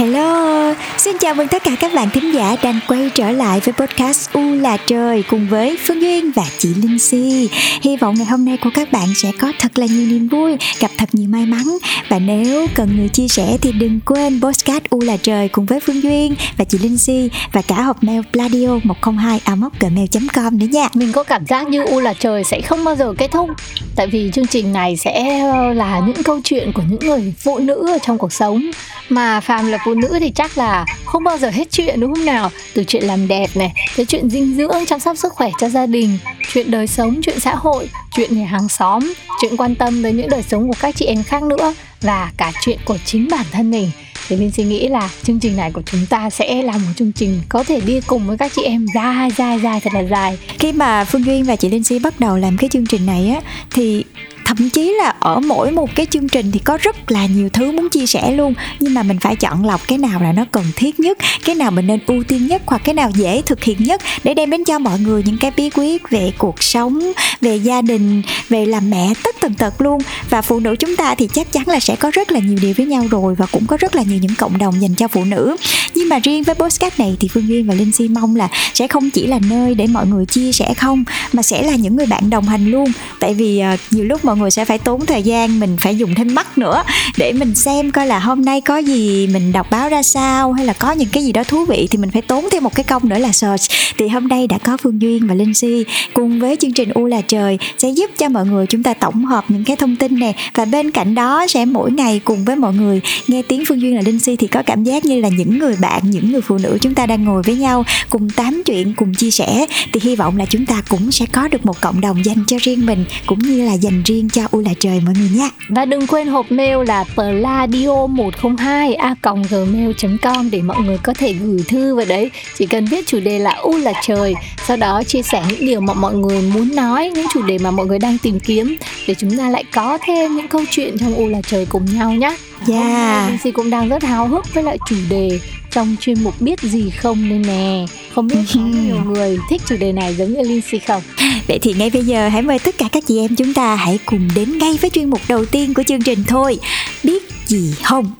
Hello, xin chào mừng tất cả các bạn thính giả đang quay trở lại với podcast U là trời cùng với Phương Duyên và chị Linh Si. Hy vọng ngày hôm nay của các bạn sẽ có thật là nhiều niềm vui, gặp thật nhiều may mắn và nếu cần người chia sẻ thì đừng quên podcast U là trời cùng với Phương Duyên và chị Linh Si và cả hộp mail pladio 102 gmail.com nữa nha. Mình có cảm giác như U là trời sẽ không bao giờ kết thúc tại vì chương trình này sẽ ờ, là những câu chuyện của những người phụ nữ ở trong cuộc sống mà phàm là phụ nữ thì chắc là không bao giờ hết chuyện, đúng không nào? Từ chuyện làm đẹp này, tới chuyện dinh dưỡng, chăm sóc sức khỏe cho gia đình, chuyện đời sống, chuyện xã hội, chuyện nhà hàng xóm, chuyện quan tâm tới những đời sống của các chị em khác nữa, và cả chuyện của chính bản thân mình. Thì Linh suy nghĩ là chương trình này của chúng ta sẽ là một chương trình có thể đi cùng với các chị em dài dài dài, thật là dài. Khi mà Phương Duyên và chị Linh Si bắt đầu làm cái chương trình này á, thì thậm chí là ở mỗi một cái chương trình thì có rất là nhiều thứ muốn chia sẻ luôn. Nhưng mà mình phải chọn lọc cái nào là nó cần thiết nhất cái nào mình nên ưu tiên nhất hoặc cái nào dễ thực hiện nhất để đem đến cho mọi người những cái bí quyết về cuộc sống về gia đình về làm mẹ tất tần tật luôn. Và phụ nữ chúng ta thì chắc chắn là sẽ có rất là nhiều điều với nhau rồi và cũng có rất là nhiều những cộng đồng dành cho phụ nữ. Nhưng mà riêng với podcast này thì phương duyên và linh si mong là sẽ không chỉ là nơi để mọi người chia sẻ không mà sẽ là những người bạn đồng hành luôn. Tại vì uh, nhiều lúc mọi người sẽ phải tốn thời gian, mình phải dùng thêm mắt nữa để mình xem coi là hôm nay có gì mình đọc báo ra sao, hay là có những cái gì đó thú vị thì mình phải tốn thêm một cái công nữa là search. Thì hôm nay đã có phương duyên và linh si cùng với chương trình u là trời sẽ giúp cho mọi người chúng ta tổng hợp những cái thông tin nè. Và bên cạnh đó sẽ mỗi ngày cùng với mọi người nghe tiếng phương duyên là linh si thì có cảm giác như là những người bạn, những người phụ nữ chúng ta đang ngồi với nhau cùng tám chuyện, cùng chia sẻ. Thì hy vọng là chúng ta cũng sẽ có được một cộng đồng dành cho riêng mình, cũng như là dành riêng cho u là trời mọi người nha. Và đừng quên hộp mail là pladio 102 a gmail.com để mọi người có thể gửi thư vào đấy. Chỉ cần viết chủ đề là u là trời, sau đó chia sẻ những điều mà mọi người muốn nói, những chủ đề mà mọi người đang tìm kiếm, để chúng ta lại có thêm những câu chuyện trong u là trời cùng nhau nhé Yeah. Linh cũng đang rất háo hức với lại chủ đề trong chuyên mục biết gì không nên nè Không biết có nhiều người thích chủ đề này giống như Linh Si không Vậy thì ngay bây giờ hãy mời tất cả các chị em chúng ta hãy cùng đến ngay với chuyên mục đầu tiên của chương trình thôi Biết gì không?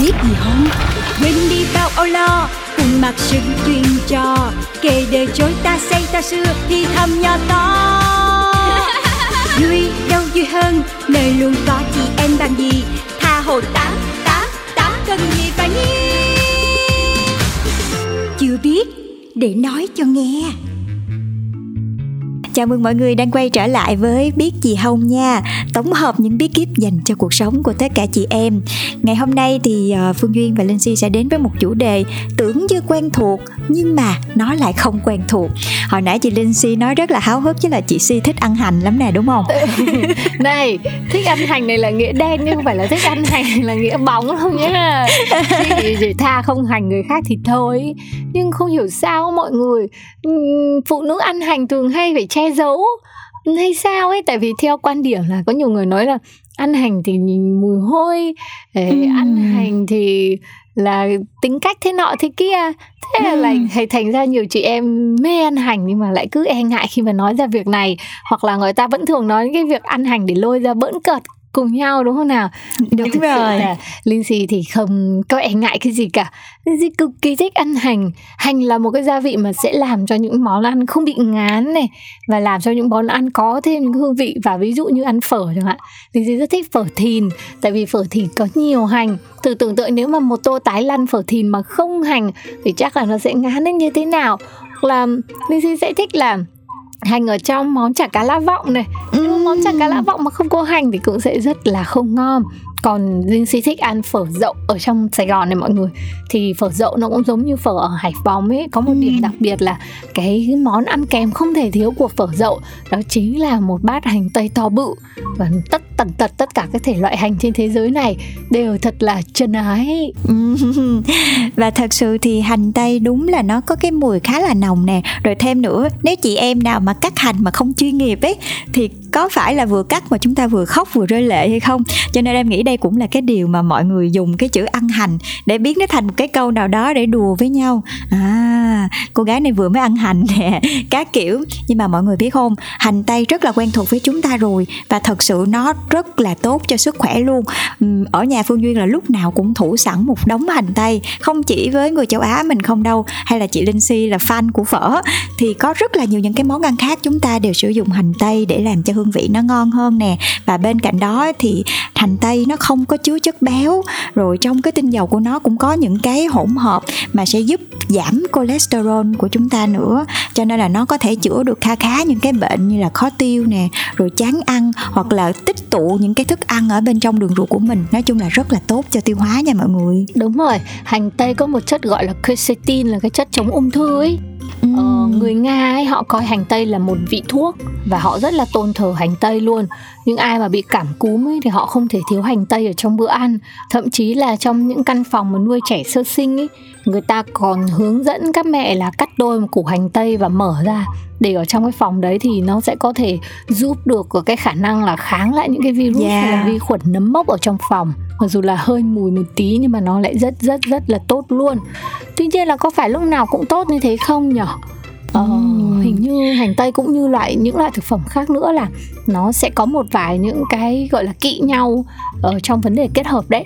Biết gì không? Quên đi bao âu lo Cùng mặc sự chuyên trò Kể đời chối ta xây ta xưa Thì thầm nhỏ to Vui đâu vui hơn Nơi luôn có chị em bằng gì hồ tá tá tá cần gì phải nghe? Chưa biết để nói cho nghe. Chào mừng mọi người đang quay trở lại với Biết gì không nha. Tổng hợp những bí kíp dành cho cuộc sống của tất cả chị em. Ngày hôm nay thì ờ, Phương Duyên và Linh Si sẽ đến với một chủ đề Tưởng như quen thuộc nhưng mà nó lại không quen thuộc. Hồi nãy chị Linh Si nói rất là háo hức chứ là chị Si thích ăn hành lắm nè đúng không? Này, thích ăn hành này là nghĩa đen nhưng không phải là thích ăn hành này là nghĩa bóng không nhá. Chỉ tha không hành người khác thì thôi. Nhưng không hiểu sao mọi người Phụ nữ ăn hành thường hay phải che giấu. Hay sao ấy? Tại vì theo quan điểm là có nhiều người nói là ăn hành thì nhìn mùi hôi ừ. ăn hành thì là tính cách thế nọ thế kia. Thế là lại thành thành ra nhiều chị em mê ăn hành nhưng mà lại cứ e ngại khi mà nói ra việc này. Hoặc là người ta vẫn thường nói cái việc ăn hành để lôi ra bỡn cợt cùng nhau đúng không nào? Đúng Thực rồi. là linh si thì không có e ngại cái gì cả. Linh si cực kỳ thích ăn hành. Hành là một cái gia vị mà sẽ làm cho những món ăn không bị ngán này và làm cho những món ăn có thêm những hương vị. Và ví dụ như ăn phở chẳng hạn linh si rất thích phở thìn tại vì phở thìn có nhiều hành. Thử tưởng tượng nếu mà một tô tái lăn phở thìn mà không hành thì chắc là nó sẽ ngán đến như thế nào? Là linh si sẽ thích làm hành ở trong món chả cá lá vọng này ừ. món chả cá lã vọng mà không có hành thì cũng sẽ rất là không ngon còn Linh Si thích ăn phở dậu ở trong Sài Gòn này mọi người. Thì phở dậu nó cũng giống như phở ở Hải Phòng ấy. Có một điểm đặc biệt là cái món ăn kèm không thể thiếu của phở dậu đó chính là một bát hành tây to bự. Và tất tần tật tất cả các thể loại hành trên thế giới này đều thật là chân ái. Và thật sự thì hành tây đúng là nó có cái mùi khá là nồng nè. Rồi thêm nữa nếu chị em nào mà cắt hành mà không chuyên nghiệp ấy thì có phải là vừa cắt mà chúng ta vừa khóc vừa rơi lệ hay không? Cho nên em nghĩ đây cũng là cái điều mà mọi người dùng cái chữ ăn hành để biến nó thành một cái câu nào đó để đùa với nhau. À cô gái này vừa mới ăn hành nè, các kiểu. Nhưng mà mọi người biết không, hành tây rất là quen thuộc với chúng ta rồi và thật sự nó rất là tốt cho sức khỏe luôn. Ở nhà phương duyên là lúc nào cũng thủ sẵn một đống hành tây, không chỉ với người châu á mình không đâu, hay là chị linh si là fan của phở, thì có rất là nhiều những cái món ăn khác chúng ta đều sử dụng hành tây để làm cho hương vị nó ngon hơn nè. Và bên cạnh đó thì hành tây nó không có chứa chất béo. Rồi trong cái tinh dầu của nó cũng có những cái hỗn hợp mà sẽ giúp giảm cholesterol của chúng ta nữa. Cho nên là nó có thể chữa được kha khá những cái bệnh như là khó tiêu nè, rồi chán ăn, hoặc là tích tụ những cái thức ăn ở bên trong đường ruột của mình. Nói chung là rất là tốt cho tiêu hóa nha mọi người. Đúng rồi, hành tây có một chất gọi là quercetin là cái chất chống ung thư ấy. Ờ, người Nga ấy họ coi hành tây là một vị thuốc và họ rất là tôn thờ hành tây luôn. Những ai mà bị cảm cúm ấy thì họ không thể thiếu hành tây ở trong bữa ăn. Thậm chí là trong những căn phòng mà nuôi trẻ sơ sinh ấy, người ta còn hướng dẫn các mẹ là cắt đôi một củ hành tây và mở ra để ở trong cái phòng đấy thì nó sẽ có thể giúp được cái khả năng là kháng lại những cái virus yeah. hay là vi khuẩn nấm mốc ở trong phòng mặc dù là hơi mùi một tí nhưng mà nó lại rất rất rất là tốt luôn. Tuy nhiên là có phải lúc nào cũng tốt như thế không nhở? Ờ, hình như hành tây cũng như loại những loại thực phẩm khác nữa là nó sẽ có một vài những cái gọi là kỵ nhau ở trong vấn đề kết hợp đấy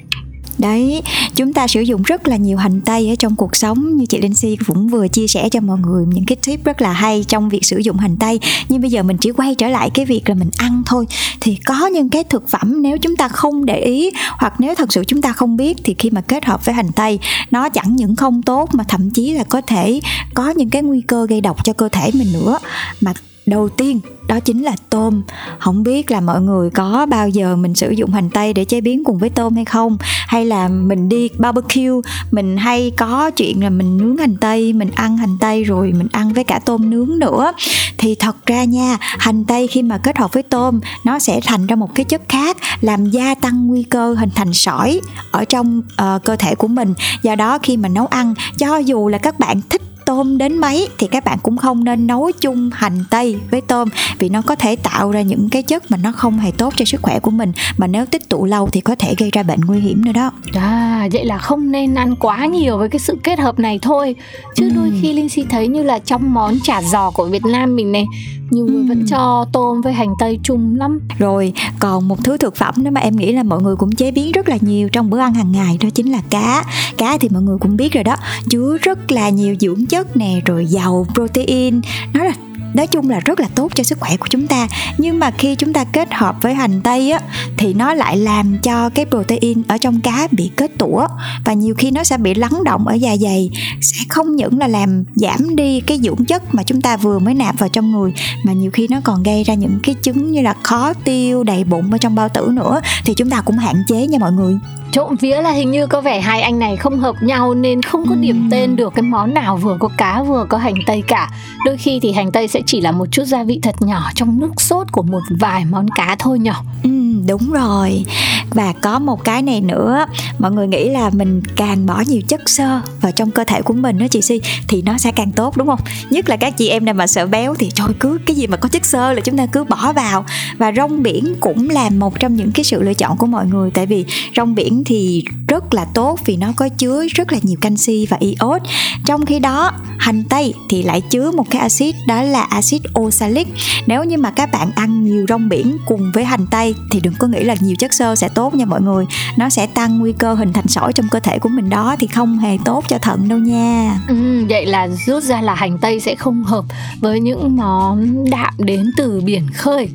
đấy, chúng ta sử dụng rất là nhiều hành tây ở trong cuộc sống. Như chị Linh Si cũng vừa chia sẻ cho mọi người những cái tip rất là hay trong việc sử dụng hành tây. Nhưng bây giờ mình chỉ quay trở lại cái việc là mình ăn thôi. Thì có những cái thực phẩm nếu chúng ta không để ý, hoặc nếu thật sự chúng ta không biết, thì khi mà kết hợp với hành tây, nó chẳng những không tốt mà thậm chí là có thể có những cái nguy cơ gây độc cho cơ thể mình nữa. Mà đầu tiên đó chính là tôm. Không biết là mọi người có bao giờ mình sử dụng hành tây để chế biến cùng với tôm hay không? Hay là mình đi barbecue mình hay có chuyện là mình nướng hành tây mình ăn hành tây rồi mình ăn với cả tôm nướng nữa. Thì thật ra nha hành tây khi mà kết hợp với tôm nó sẽ thành ra một cái chất khác làm gia tăng nguy cơ hình thành sỏi ở trong uh, cơ thể của mình. Do đó khi mà nấu ăn cho dù là các bạn thích tôm đến mấy thì các bạn cũng không nên nấu chung hành tây với tôm vì nó có thể tạo ra những cái chất mà nó không hề tốt cho sức khỏe của mình. Mà nếu tích tụ lâu thì có thể gây ra bệnh nguy hiểm nữa đó. À vậy là không nên ăn quá nhiều với cái sự kết hợp này thôi. Chứ ừ. đôi khi linh si thấy như là trong món chả giò của việt nam mình này nhiều người ừ. vẫn cho tôm với hành tây chung lắm. Rồi còn một thứ thực phẩm đó mà em nghĩ là mọi người cũng chế biến rất là nhiều trong bữa ăn hàng ngày đó chính là cá. Cá thì mọi người cũng biết rồi đó chứa rất là nhiều dưỡng chất nè rồi giàu protein. Nó là nói chung là rất là tốt cho sức khỏe của chúng ta. Nhưng mà khi chúng ta kết hợp với hành tây á, thì nó lại làm cho cái protein ở trong cá bị kết tủa. Và nhiều khi nó sẽ bị lắng động ở dạ dày, sẽ không những là làm giảm đi cái dưỡng chất mà chúng ta vừa mới nạp vào trong người, mà nhiều khi nó còn gây ra những cái chứng như là khó tiêu, đầy bụng ở trong bao tử nữa, thì chúng ta cũng hạn chế nha mọi người trộm vía là hình như có vẻ hai anh này không hợp nhau nên không có điểm tên được. Cái món nào vừa có cá vừa có hành tây cả. Đôi khi thì hành tây sẽ chỉ là một chút gia vị thật nhỏ trong nước sốt của một vài món cá thôi nhỏ ừ, đúng rồi. Và có một cái này nữa, mọi người nghĩ là mình càng bỏ nhiều chất xơ vào trong cơ thể của mình đó chị si, thì nó sẽ càng tốt, đúng không? Nhất là các chị em nào mà sợ béo thì trời cứ cái gì mà có chất xơ là chúng ta cứ bỏ vào. Và rong biển cũng là một trong những cái sự lựa chọn của mọi người, tại vì rong biển thì rất là tốt vì nó có chứa rất là nhiều canxi và iốt. Trong khi đó, hành tây thì lại chứa một cái axit, đó là axit oxalic. Nếu như mà các bạn ăn nhiều rong biển cùng với hành tây thì đừng có nghĩ là nhiều chất xơ sẽ tốt nha mọi người. Nó sẽ tăng nguy cơ hình thành sỏi trong cơ thể của mình đó thì không hề tốt cho thận đâu nha. Ừ, vậy là rút ra là hành tây sẽ không hợp với những món đạm đến từ biển khơi.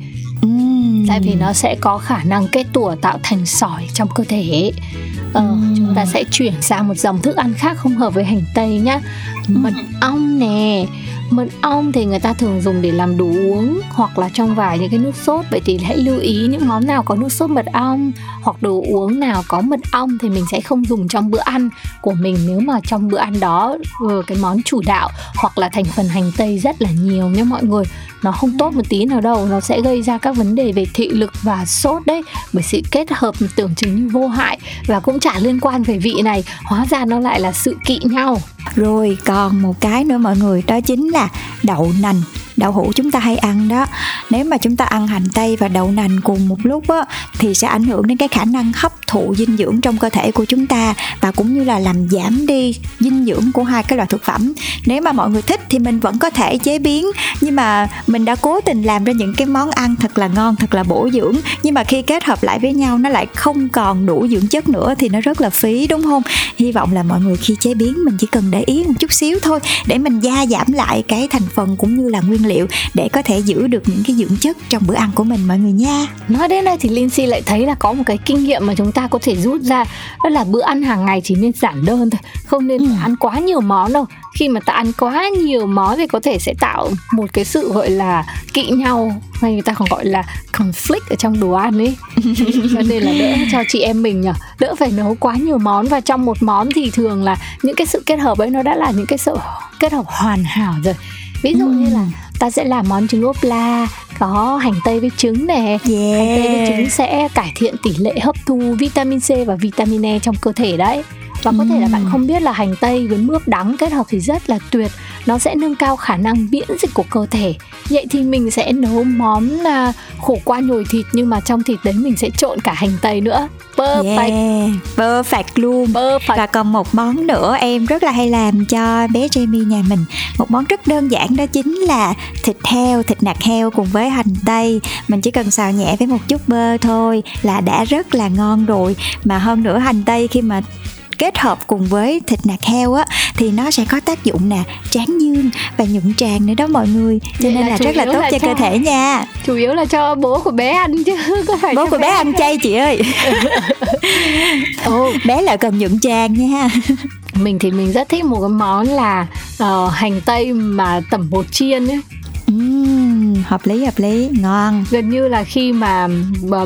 Uhm. tại vì nó sẽ có khả năng kết tủa tạo thành sỏi trong cơ thể. Ờ, uhm. chúng ta sẽ chuyển sang một dòng thức ăn khác không hợp với hành tây nhá. Mật ong nè Mật ong thì người ta thường dùng để làm đồ uống hoặc là trong vài những cái nước sốt vậy thì hãy lưu ý những món nào có nước sốt mật ong hoặc đồ uống nào có mật ong thì mình sẽ không dùng trong bữa ăn của mình. Nếu mà trong bữa ăn đó ờ, cái món chủ đạo hoặc là thành phần hành tây rất là nhiều nhé mọi người nó không tốt một tí nào đâu, nó sẽ gây ra các vấn đề về thị lực và sốt đấy, bởi sự kết hợp tưởng chừng như vô hại và cũng chả liên quan về vị này, hóa ra nó lại là sự kỵ nhau. Rồi, còn một cái nữa mọi người, đó chính là đậu nành đậu hũ chúng ta hay ăn đó. Nếu mà chúng ta ăn hành tây và đậu nành cùng một lúc á, thì sẽ ảnh hưởng đến cái khả năng hấp thụ dinh dưỡng trong cơ thể của chúng ta và cũng như là làm giảm đi dinh dưỡng của hai cái loại thực phẩm. Nếu mà mọi người thích thì mình vẫn có thể chế biến, nhưng mà mình đã cố tình làm ra những cái món ăn thật là ngon, thật là bổ dưỡng, nhưng mà khi kết hợp lại với nhau nó lại không còn đủ dưỡng chất nữa thì nó rất là phí, đúng không? Hy vọng là mọi người khi chế biến mình chỉ cần để ý một chút xíu thôi, để mình gia giảm lại cái thành phần cũng như là nguyên liệu để có thể giữ được những cái dưỡng chất trong bữa ăn của mình mọi người nha. Nói đến đây thì Lindsay lại thấy là có một cái kinh nghiệm mà chúng ta có thể rút ra đó là bữa ăn hàng ngày chỉ nên giản đơn thôi không nên ừ. ăn quá nhiều món đâu. Khi mà ta ăn quá nhiều món thì có thể sẽ tạo một cái sự gọi là kỵ nhau hay người ta còn gọi là conflict ở trong đồ ăn ấy. Cho nên là đỡ cho chị em mình nhở đỡ phải nấu quá nhiều món. Và trong một món thì thường là những cái sự kết hợp ấy nó đã là những cái sự kết hợp hoàn hảo rồi. Ví dụ ừ. như là ta sẽ làm món trứng ốp la có hành tây với trứng nè yeah. hành tây với trứng sẽ cải thiện tỷ lệ hấp thu vitamin C và vitamin E trong cơ thể đấy và có thể là bạn không biết là hành tây với mướp đắng kết hợp thì rất là tuyệt. Nó sẽ nâng cao khả năng miễn dịch của cơ thể. Vậy thì mình sẽ nấu món là khổ qua nhồi thịt nhưng mà trong thịt đấy mình sẽ trộn cả hành tây nữa. Perfect. Yeah, perfect luôn. Perfect. và còn một món nữa em rất là hay làm cho bé Jamie nhà mình. Một món rất đơn giản đó chính là thịt heo thịt nạc heo cùng với hành tây. Mình chỉ cần xào nhẹ với một chút bơ thôi là đã rất là ngon rồi. Mà hơn nữa hành tây khi mà kết hợp cùng với thịt nạc heo á thì nó sẽ có tác dụng nè tráng dương và nhuận tràng nữa đó mọi người. Cho Vậy nên là, là rất là tốt là cho, cho cơ thể nha. Chủ yếu là cho bố của bé ăn chứ có phải bố của bé, bé ăn chay chị ơi. Ồ, bé là cần nhuận tràng nha. Mình thì mình rất thích một cái món là uh, hành tây mà tẩm bột chiên ấy hợp lý hợp lý. Ngon. Gần như là khi mà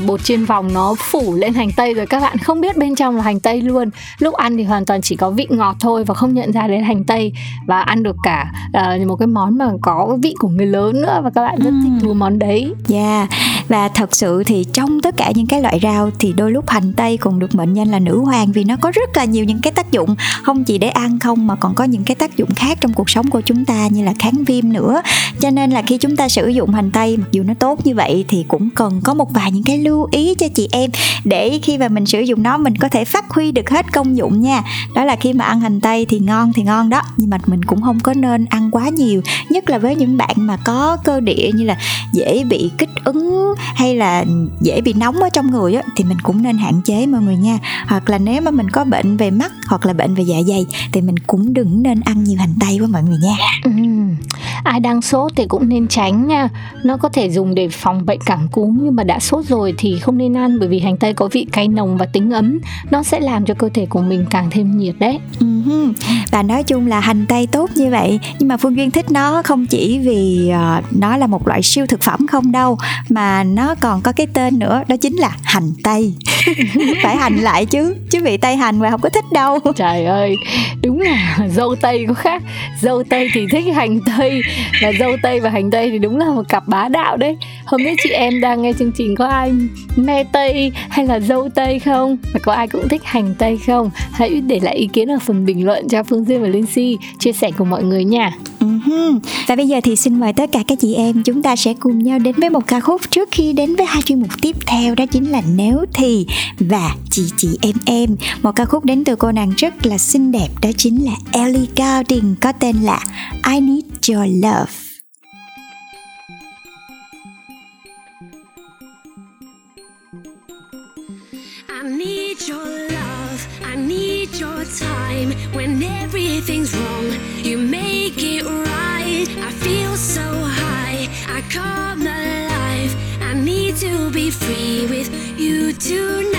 bột chiên vòng nó phủ lên hành tây rồi các bạn không biết bên trong là hành tây luôn. Lúc ăn thì hoàn toàn chỉ có vị ngọt thôi và không nhận ra đến hành tây. Và ăn được cả uh, một cái món mà có vị của người lớn nữa và các bạn rất thích thú món đấy. Yeah và thật sự thì trong tất cả những cái loại rau thì đôi lúc hành tây còn được mệnh danh là nữ hoàng vì nó có rất là nhiều những cái tác dụng. Không chỉ để ăn không mà còn có những cái tác dụng khác trong cuộc sống của chúng ta như là kháng viêm nữa. Cho nên là khi chúng ta sử dụng hành tây, mặc dù nó tốt như vậy thì cũng cần có một vài những cái lưu ý cho chị em để khi mà mình sử dụng nó mình có thể phát huy được hết công dụng nha. Đó là khi mà ăn hành tây thì ngon thì ngon đó, nhưng mà mình cũng không có nên ăn quá nhiều, nhất là với những bạn mà có cơ địa như là dễ bị kích ứng hay là dễ bị nóng ở trong người á thì mình cũng nên hạn chế mọi người nha hoặc là nếu mà mình có bệnh về mắt hoặc là bệnh về dạ dày thì mình cũng đừng nên ăn nhiều hành tây quá mọi người nha ừ. ai đang sốt thì cũng nên tránh nha nó có thể dùng để phòng bệnh cảm cúm nhưng mà đã sốt rồi thì không nên ăn bởi vì hành tây có vị cay nồng và tính ấm nó sẽ làm cho cơ thể của mình càng thêm nhiệt đấy uh-huh. và nói chung là hành tây tốt như vậy nhưng mà phương duyên thích nó không chỉ vì uh, nó là một loại siêu thực phẩm không đâu mà nó còn có cái tên nữa đó chính là hành tây. Phải hành lại chứ chứ vị tây hành mà không có thích đâu. Trời ơi đúng là dâu tây có khác. Dâu tây thì thích hành tây và dâu tây và hành tây thì đúng là một cặp bá đạo đấy. Không biết chị em đang nghe chương trình có ai me tây hay là dâu tây không? Và có ai cũng thích hành tây không? Hãy để lại ý kiến ở phần bình luận cho phương duyên và linh si chia sẻ cùng mọi người nha. Và bây giờ thì xin mời tất cả các chị em chúng ta sẽ cùng nhau đến với một ca khúc trước khi đến với hai chuyên mục tiếp theo đó chính là nếu thì và chị chị em em một ca khúc đến từ cô nàng rất là xinh đẹp đó chính là Ellie Goulding có tên là I Need Your Love I need your love, I need your time. When everything's wrong, you make it right. I feel so high, I can't. Free with you tonight.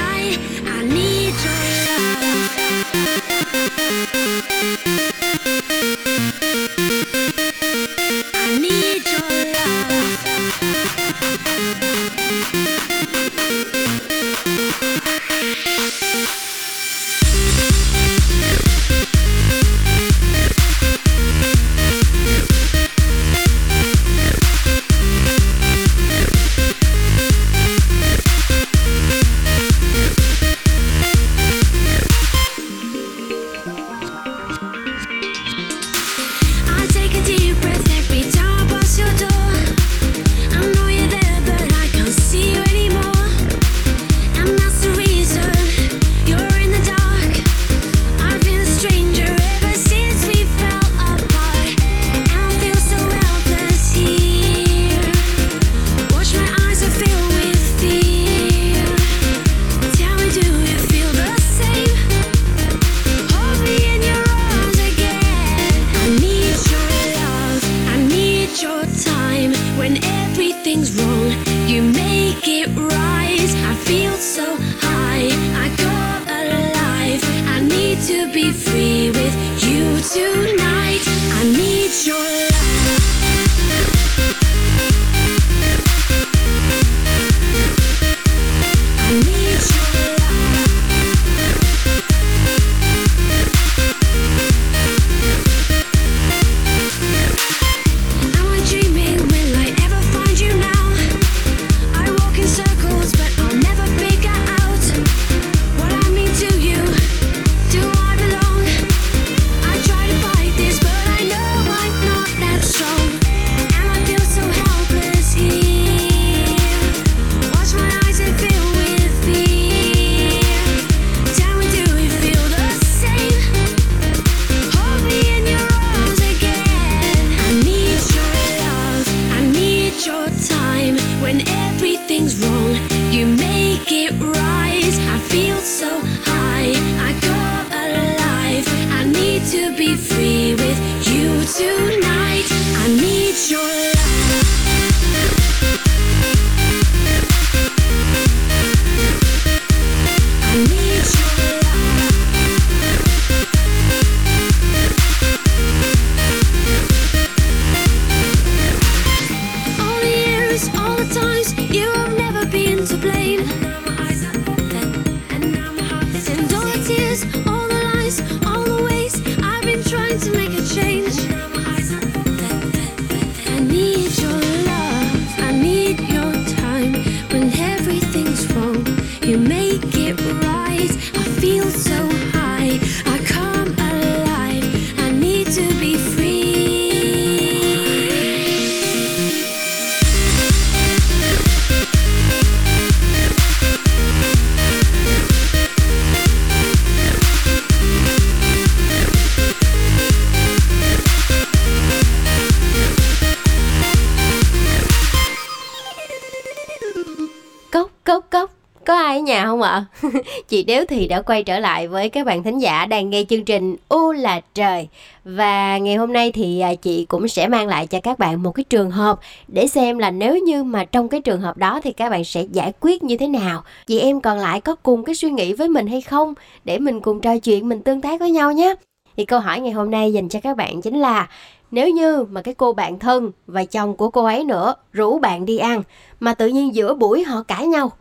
Chị Đéo thì đã quay trở lại với các bạn thính giả đang nghe chương trình U là trời Và ngày hôm nay thì à, chị cũng sẽ mang lại cho các bạn một cái trường hợp Để xem là nếu như mà trong cái trường hợp đó thì các bạn sẽ giải quyết như thế nào Chị em còn lại có cùng cái suy nghĩ với mình hay không? Để mình cùng trò chuyện, mình tương tác với nhau nhé Thì câu hỏi ngày hôm nay dành cho các bạn chính là nếu như mà cái cô bạn thân và chồng của cô ấy nữa rủ bạn đi ăn mà tự nhiên giữa buổi họ cãi nhau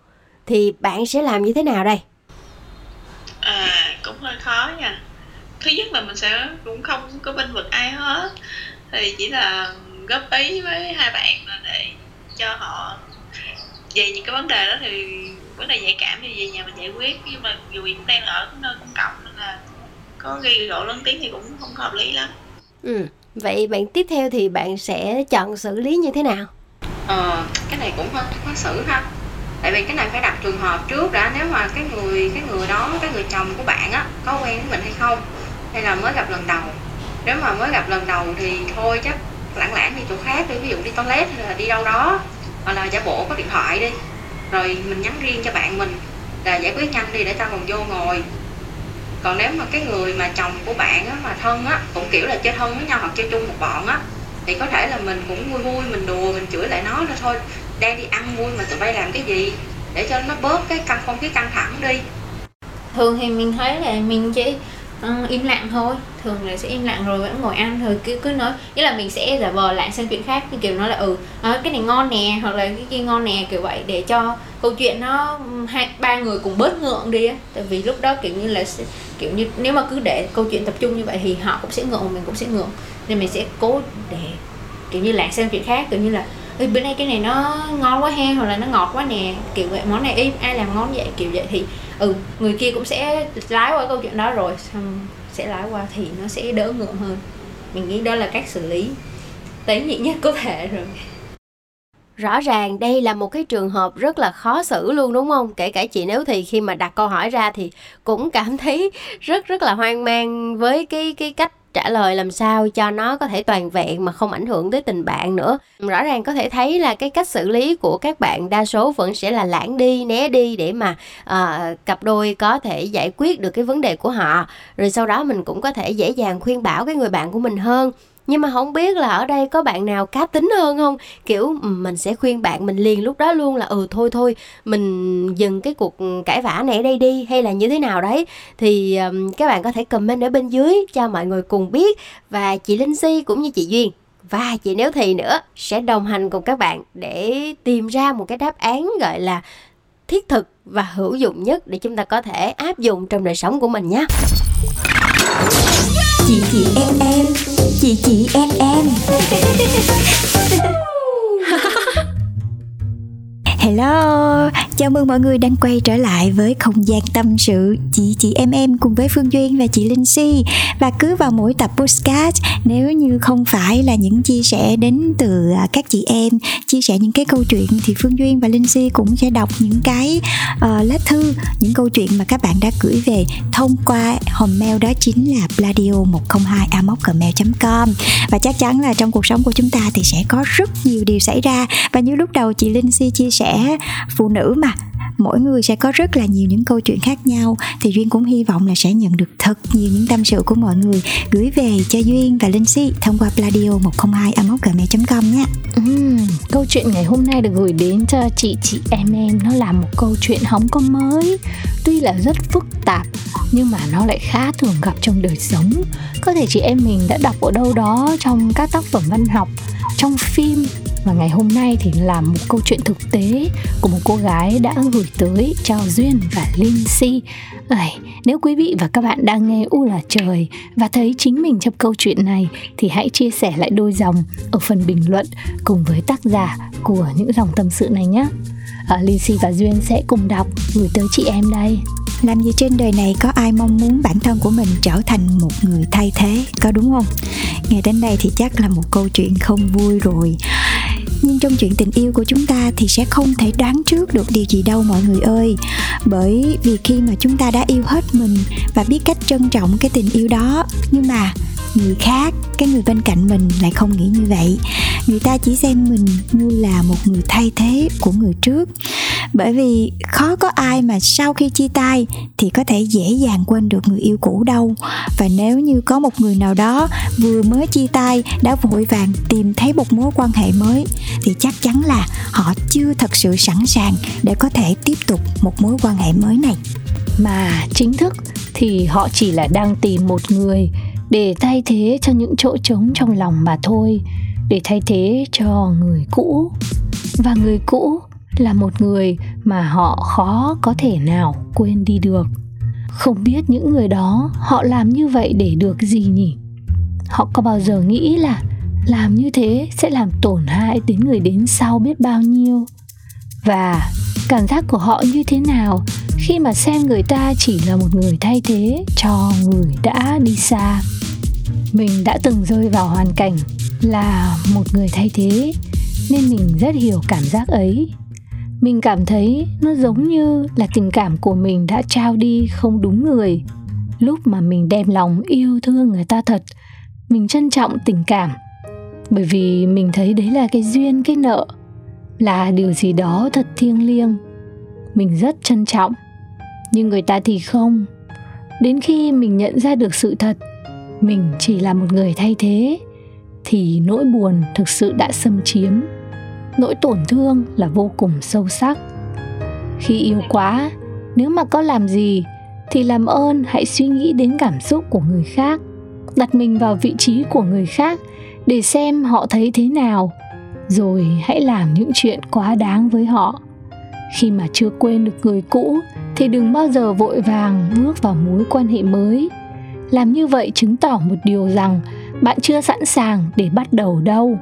thì bạn sẽ làm như thế nào đây? À cũng hơi khó nha. Thứ nhất là mình sẽ cũng không có bênh vực ai hết. Thì chỉ là góp ý với hai bạn là để cho họ Về những cái vấn đề đó thì vấn đề nhạy cảm thì về nhà mình giải quyết. Nhưng mà dù cũng đang ở nơi công cộng nên là có gây gỗ lớn tiếng thì cũng không hợp lý lắm. Ừ, vậy bạn tiếp theo thì bạn sẽ chọn xử lý như thế nào? Ờ, cái này cũng hơi khó xử ha tại vì cái này phải đặt trường hợp trước đã nếu mà cái người cái người đó cái người chồng của bạn á có quen với mình hay không hay là mới gặp lần đầu. Nếu mà mới gặp lần đầu thì thôi chắc lãng lãng đi chỗ khác đi ví dụ đi toilet hay là đi đâu đó hoặc là giả bộ có điện thoại đi rồi mình nhắn riêng cho bạn mình là giải quyết nhanh đi để tao còn vô ngồi. Còn nếu mà cái người mà chồng của bạn á, mà thân á cũng kiểu là chơi thân với nhau hoặc chơi chung một bọn á thì có thể là mình cũng vui vui mình đùa mình chửi lại nó là thôi đang đi ăn vui mà tụi bay làm cái gì? Để cho nó bớt cái căng không khí căng thẳng đi. Thường thì mình thấy là mình chỉ uh, im lặng thôi. Thường là sẽ im lặng rồi vẫn ngồi ăn thôi cứ cứ nói. Nghĩa là mình sẽ giả vờ lại sang chuyện khác như kiểu nói là ừ à, cái này ngon nè hoặc là cái kia ngon nè kiểu vậy để cho câu chuyện nó ừ, hai ba người cùng bớt ngượng đi á. Tại vì lúc đó kiểu như là kiểu như nếu mà cứ để câu chuyện tập trung như vậy thì họ cũng sẽ ngượng mình cũng sẽ ngượng. Nên mình sẽ cố để kiểu như lạc sang chuyện khác kiểu như là Ê, bữa nay cái này nó ngon quá ha hoặc là nó ngọt quá nè. Kiểu vậy món này ý, ai làm ngon vậy? Kiểu vậy thì ừ người kia cũng sẽ lái qua câu chuyện đó rồi xong sẽ lái qua thì nó sẽ đỡ ngượng hơn. Mình nghĩ đó là cách xử lý tế nhị nhất có thể rồi. Rõ ràng đây là một cái trường hợp rất là khó xử luôn đúng không? Kể cả chị nếu thì khi mà đặt câu hỏi ra thì cũng cảm thấy rất rất là hoang mang với cái cái cách trả lời làm sao cho nó có thể toàn vẹn mà không ảnh hưởng tới tình bạn nữa. Rõ ràng có thể thấy là cái cách xử lý của các bạn đa số vẫn sẽ là lãng đi, né đi để mà à, cặp đôi có thể giải quyết được cái vấn đề của họ. Rồi sau đó mình cũng có thể dễ dàng khuyên bảo cái người bạn của mình hơn nhưng mà không biết là ở đây có bạn nào cá tính hơn không? Kiểu ừ, mình sẽ khuyên bạn mình liền lúc đó luôn là ừ thôi thôi mình dừng cái cuộc cãi vã này ở đây đi hay là như thế nào đấy? Thì um, các bạn có thể comment ở bên dưới cho mọi người cùng biết. Và chị Linh Si cũng như chị Duyên. Và chị Nếu Thì nữa sẽ đồng hành cùng các bạn để tìm ra một cái đáp án gọi là thiết thực và hữu dụng nhất để chúng ta có thể áp dụng trong đời sống của mình nhé. Chị chị em em. Chị chị em em. Hello, chào mừng mọi người đang quay trở lại với không gian tâm sự. Chị chị em em cùng với Phương Duyên và chị Linh Si. Và cứ vào mỗi tập podcast nếu như không phải là những chia sẻ đến từ à, các chị em chia sẻ những cái câu chuyện thì Phương Duyên và Linh Si cũng sẽ đọc những cái uh, lá thư những câu chuyện mà các bạn đã gửi về thông qua hòm mail đó chính là pladio 102 gmail com. Và chắc chắn là trong cuộc sống của chúng ta thì sẽ có rất nhiều điều xảy ra. Và như lúc đầu chị Linh Si chia sẻ phụ nữ mà. Mỗi người sẽ có rất là nhiều những câu chuyện khác nhau. Thì duyên cũng hy vọng là sẽ nhận được thật nhiều những tâm sự của mọi người. Gửi về cho duyên và linh si thông qua pladio 102 gmail com nhé uhm, câu chuyện ngày hôm nay được gửi đến cho chị chị em em. Nó là một câu chuyện không có mới. Tuy là rất phức tạp nhưng mà nó lại khá thường gặp trong đời sống. Có thể chị em mình đã đọc ở đâu đó trong các tác phẩm văn học trong phim và ngày hôm nay thì là một câu chuyện thực tế của một cô gái đã gửi tới cho Duyên và Linh Si. Ây, nếu quý vị và các bạn đang nghe U là trời và thấy chính mình trong câu chuyện này thì hãy chia sẻ lại đôi dòng ở phần bình luận cùng với tác giả của những dòng tâm sự này nhé. À, Linh Si và Duyên sẽ cùng đọc gửi tới chị em đây. làm gì trên đời này có ai mong muốn bản thân của mình trở thành một người thay thế có đúng không nghe đến đây thì chắc là một câu chuyện không vui rồi nhưng trong chuyện tình yêu của chúng ta thì sẽ không thể đoán trước được điều gì đâu mọi người ơi. Bởi vì khi mà chúng ta đã yêu hết mình và biết cách trân trọng cái tình yêu đó, nhưng mà người khác, cái người bên cạnh mình lại không nghĩ như vậy. Người ta chỉ xem mình như là một người thay thế của người trước. Bởi vì khó có ai mà sau khi chia tay thì có thể dễ dàng quên được người yêu cũ đâu. Và nếu như có một người nào đó vừa mới chia tay, đã vội vàng tìm thấy một mối quan hệ mới, thì chắc chắn là họ chưa thật sự sẵn sàng để có thể tiếp tục một mối quan hệ mới này. Mà chính thức thì họ chỉ là đang tìm một người để thay thế cho những chỗ trống trong lòng mà thôi. Để thay thế cho người cũ. Và người cũ là một người mà họ khó có thể nào quên đi được. Không biết những người đó họ làm như vậy để được gì nhỉ? Họ có bao giờ nghĩ là làm như thế sẽ làm tổn hại đến người đến sau biết bao nhiêu? Và cảm giác của họ như thế nào khi mà xem người ta chỉ là một người thay thế cho người đã đi xa. Mình đã từng rơi vào hoàn cảnh là một người thay thế, nên mình rất hiểu cảm giác ấy. Mình cảm thấy nó giống như là tình cảm của mình đã trao đi không đúng người. Lúc mà mình đem lòng yêu thương người ta thật, mình trân trọng tình cảm. Bởi vì mình thấy đấy là cái duyên, cái nợ, là điều gì đó thật thiêng liêng. Mình rất trân trọng nhưng người ta thì không. Đến khi mình nhận ra được sự thật, mình chỉ là một người thay thế, thì nỗi buồn thực sự đã xâm chiếm. Nỗi tổn thương là vô cùng sâu sắc. Khi yêu quá, nếu mà có làm gì, thì làm ơn hãy suy nghĩ đến cảm xúc của người khác, đặt mình vào vị trí của người khác để xem họ thấy thế nào. Rồi hãy làm những chuyện quá đáng với họ. Khi mà chưa quên được người cũ thì đừng bao giờ vội vàng bước vào mối quan hệ mới. Làm như vậy chứng tỏ một điều rằng bạn chưa sẵn sàng để bắt đầu đâu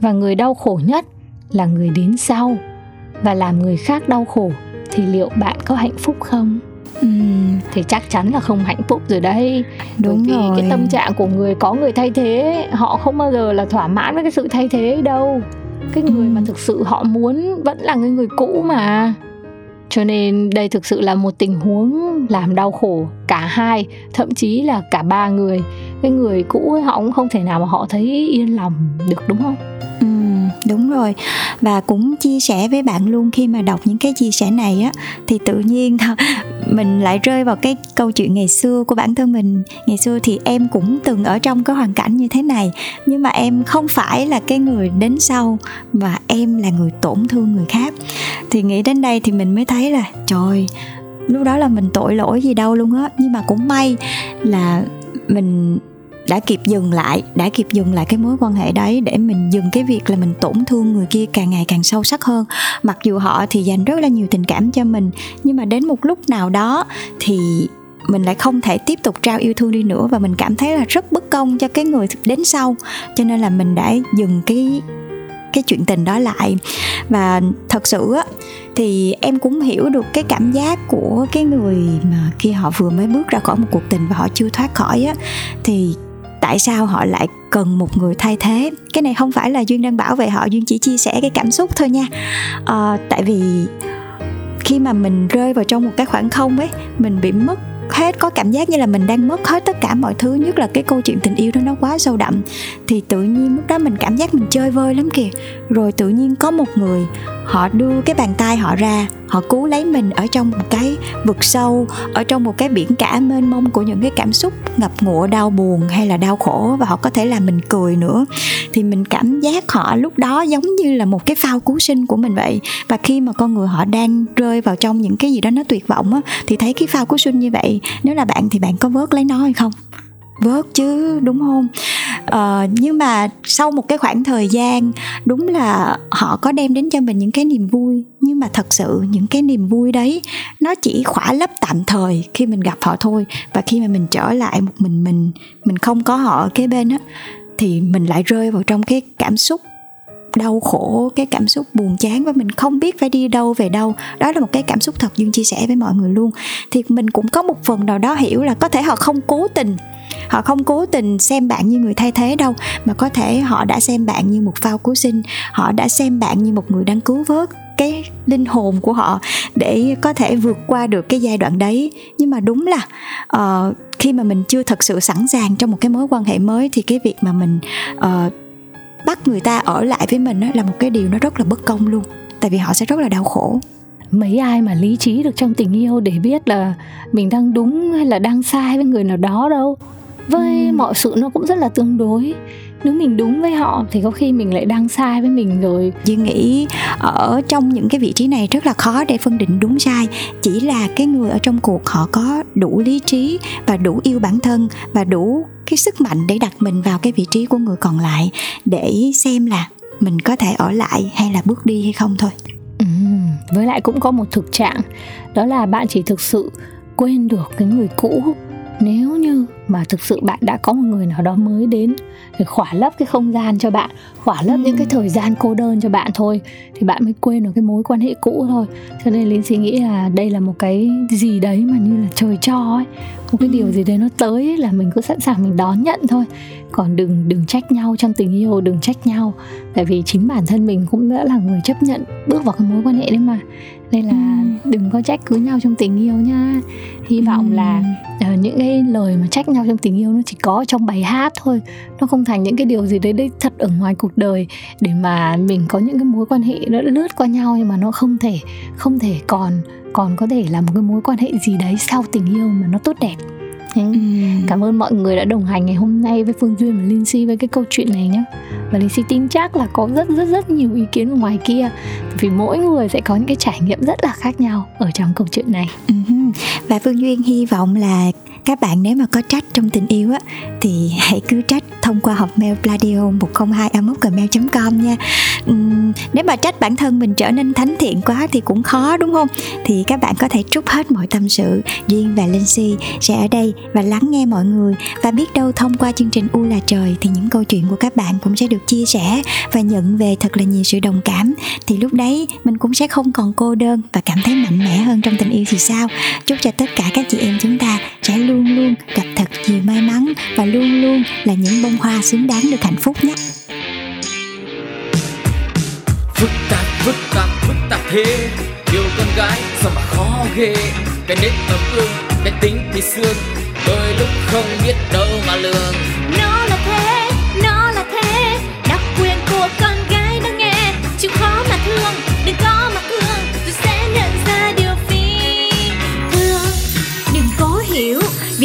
và người đau khổ nhất là người đến sau. Và làm người khác đau khổ thì liệu bạn có hạnh phúc không? Ừm, thì chắc chắn là không hạnh phúc rồi đấy. Đúng Bởi vì rồi. cái tâm trạng của người có người thay thế họ không bao giờ là thỏa mãn với cái sự thay thế đâu. Cái người Ừ. mà thực sự họ muốn vẫn là người người cũ mà cho nên đây thực sự là một tình huống làm đau khổ cả hai thậm chí là cả ba người. Cái người cũ ấy, họ cũng không thể nào mà họ thấy yên lòng được đúng không? Ừ đúng rồi. Và cũng chia sẻ với bạn luôn, khi mà đọc những cái chia sẻ này á, thì tự nhiên mình lại rơi vào cái câu chuyện ngày xưa của bản thân mình. Ngày xưa thì em cũng từng ở trong cái hoàn cảnh như thế này, nhưng mà em không phải là cái người đến sau, mà em là người tổn thương người khác. Thì nghĩ đến đây thì mình mới thấy là, trời, lúc đó là mình tội lỗi gì đâu luôn á. Nhưng mà cũng may là mình đã kịp dừng lại, đã kịp dừng lại cái mối quan hệ đấy để mình dừng cái việc là mình tổn thương người kia càng ngày càng sâu sắc hơn. Mặc dù họ thì dành rất là nhiều tình cảm cho mình, nhưng mà đến một lúc nào đó thì mình lại không thể tiếp tục trao yêu thương đi nữa và mình cảm thấy là rất bất công cho cái người đến sau. Cho nên là mình đã dừng cái cái chuyện tình đó lại. Và thật sự á, thì em cũng hiểu được cái cảm giác của cái người mà khi họ vừa mới bước ra khỏi một cuộc tình và họ chưa thoát khỏi á, thì tại sao họ lại cần một người thay thế? Cái này không phải là duyên đang bảo vệ họ duyên chỉ chia sẻ cái cảm xúc thôi nha. À, tại vì khi mà mình rơi vào trong một cái khoảng không ấy mình bị mất hết có cảm giác như là mình đang mất hết tất cả mọi thứ nhất là cái câu chuyện tình yêu đó nó quá sâu đậm. Thì tự nhiên lúc đó mình cảm giác mình chơi vơi lắm kìa. Rồi tự nhiên có một người họ đưa cái bàn tay họ ra, họ cứu lấy mình ở trong một cái vực sâu, ở trong một cái biển cả mênh mông của những cái cảm xúc ngập ngụa, đau buồn hay là đau khổ và họ có thể làm mình cười nữa. Thì mình cảm giác họ lúc đó giống như là một cái phao cứu sinh của mình vậy. Và khi mà con người họ đang rơi vào trong những cái gì đó nó tuyệt vọng á, thì thấy cái phao cứu sinh như vậy, nếu là bạn thì bạn có vớt lấy nó hay không? Vớt chứ, đúng không? Ờ, nhưng mà sau một cái khoảng thời gian đúng là họ có đem đến cho mình những cái niềm vui. Nhưng mà thật sự những cái niềm vui đấy nó chỉ khỏa lấp tạm thời khi mình gặp họ thôi. Và khi mà mình trở lại một mình mình mình không có họ ở kế bên á thì mình lại rơi vào trong cái cảm xúc đau khổ cái cảm xúc buồn chán và mình không biết phải đi đâu về đâu. Đó là một cái cảm xúc thật dương chia sẻ với mọi người luôn. Thì mình cũng có một phần nào đó hiểu là có thể họ không cố tình họ không cố tình xem bạn như người thay thế đâu mà có thể họ đã xem bạn như một phao cứu sinh. Họ đã xem bạn như một người đang cứu vớt cái linh hồn của họ để có thể vượt qua được cái giai đoạn đấy. Nhưng mà đúng là uh, khi mà mình chưa thật sự sẵn sàng trong một cái mối quan hệ mới thì cái việc mà mình uh, bắt người ta ở lại với mình là một cái điều nó rất là bất công luôn tại vì họ sẽ rất là đau khổ. Mấy ai mà lý trí được trong tình yêu để biết là mình đang đúng hay là đang sai với người nào đó đâu với mọi sự nó cũng rất là tương đối. Nếu mình đúng với họ thì có khi mình lại đang sai với mình rồi. Duy nghĩ ở trong những cái vị trí này rất là khó để phân định đúng sai. Chỉ là cái người ở trong cuộc họ có đủ lý trí và đủ yêu bản thân Và đủ cái sức mạnh để đặt mình vào cái vị trí của người còn lại Để xem là mình có thể ở lại hay là bước đi hay không thôi. Ừ, Với lại cũng có một thực trạng Đó là bạn chỉ thực sự quên được cái người cũ nếu như mà thực sự bạn đã có một người nào đó mới đến để khỏa lấp cái không gian cho bạn khỏa lấp ừ. những cái thời gian cô đơn cho bạn thôi thì bạn mới quên được cái mối quan hệ cũ thôi cho nên linh suy nghĩ là đây là một cái gì đấy mà như là trời cho ấy một cái điều gì đấy nó tới ấy, là mình cứ sẵn sàng mình đón nhận thôi. Còn đừng đừng trách nhau trong tình yêu đừng trách nhau. Tại vì chính bản thân mình cũng đã là người chấp nhận bước vào cái mối quan hệ đấy mà. Nên là ừ. đừng có trách cứ nhau trong tình yêu nha. Hy vọng ừ. là uh, những cái lời mà trách nhau trong tình yêu nó chỉ có trong bài hát thôi. Nó không thành những cái điều gì đấy đấy thật ở ngoài cuộc đời để mà mình có những cái mối quan hệ nó lướt qua nhau nhưng mà nó không thể không thể còn còn có thể là một cái mối quan hệ gì đấy sau tình yêu mà nó tốt đẹp. Ừ. Cảm ơn mọi người đã đồng hành ngày hôm nay với Phương Duyên và Linh Si với cái câu chuyện này nhé Và Linh Si tin chắc là có rất rất rất nhiều ý kiến ở ngoài kia. Vì mỗi người sẽ có những cái trải nghiệm rất là khác nhau ở trong câu chuyện này. Ừ. Và Phương Duyên hy vọng là các bạn nếu mà có trách trong tình yêu á thì hãy cứ trách thông qua hộp mail pladio 102 gmail com nha. Uhm, nếu mà trách bản thân mình trở nên thánh thiện quá thì cũng khó đúng không? Thì các bạn có thể trút hết mọi tâm sự duyên và linh si sẽ ở đây và lắng nghe mọi người. Và biết đâu thông qua chương trình u là trời thì những câu chuyện của các bạn cũng sẽ được chia sẻ và nhận về thật là nhiều sự đồng cảm. Thì lúc đấy mình cũng sẽ không còn cô đơn và cảm thấy mạnh mẽ hơn trong tình yêu thì sao? Chúc cho tất cả các chị em chúng ta sẽ luôn luôn gặp thật nhiều may mắn và luôn luôn là những bông hoa xứng đáng được hạnh phúc nhé. Phức tạp phức tạp phức tạp thế. Yêu con gái sao mà khó ghê. Cái nết ấm ương cái tính thì xương đôi lúc không biết đâu mà lường. Nó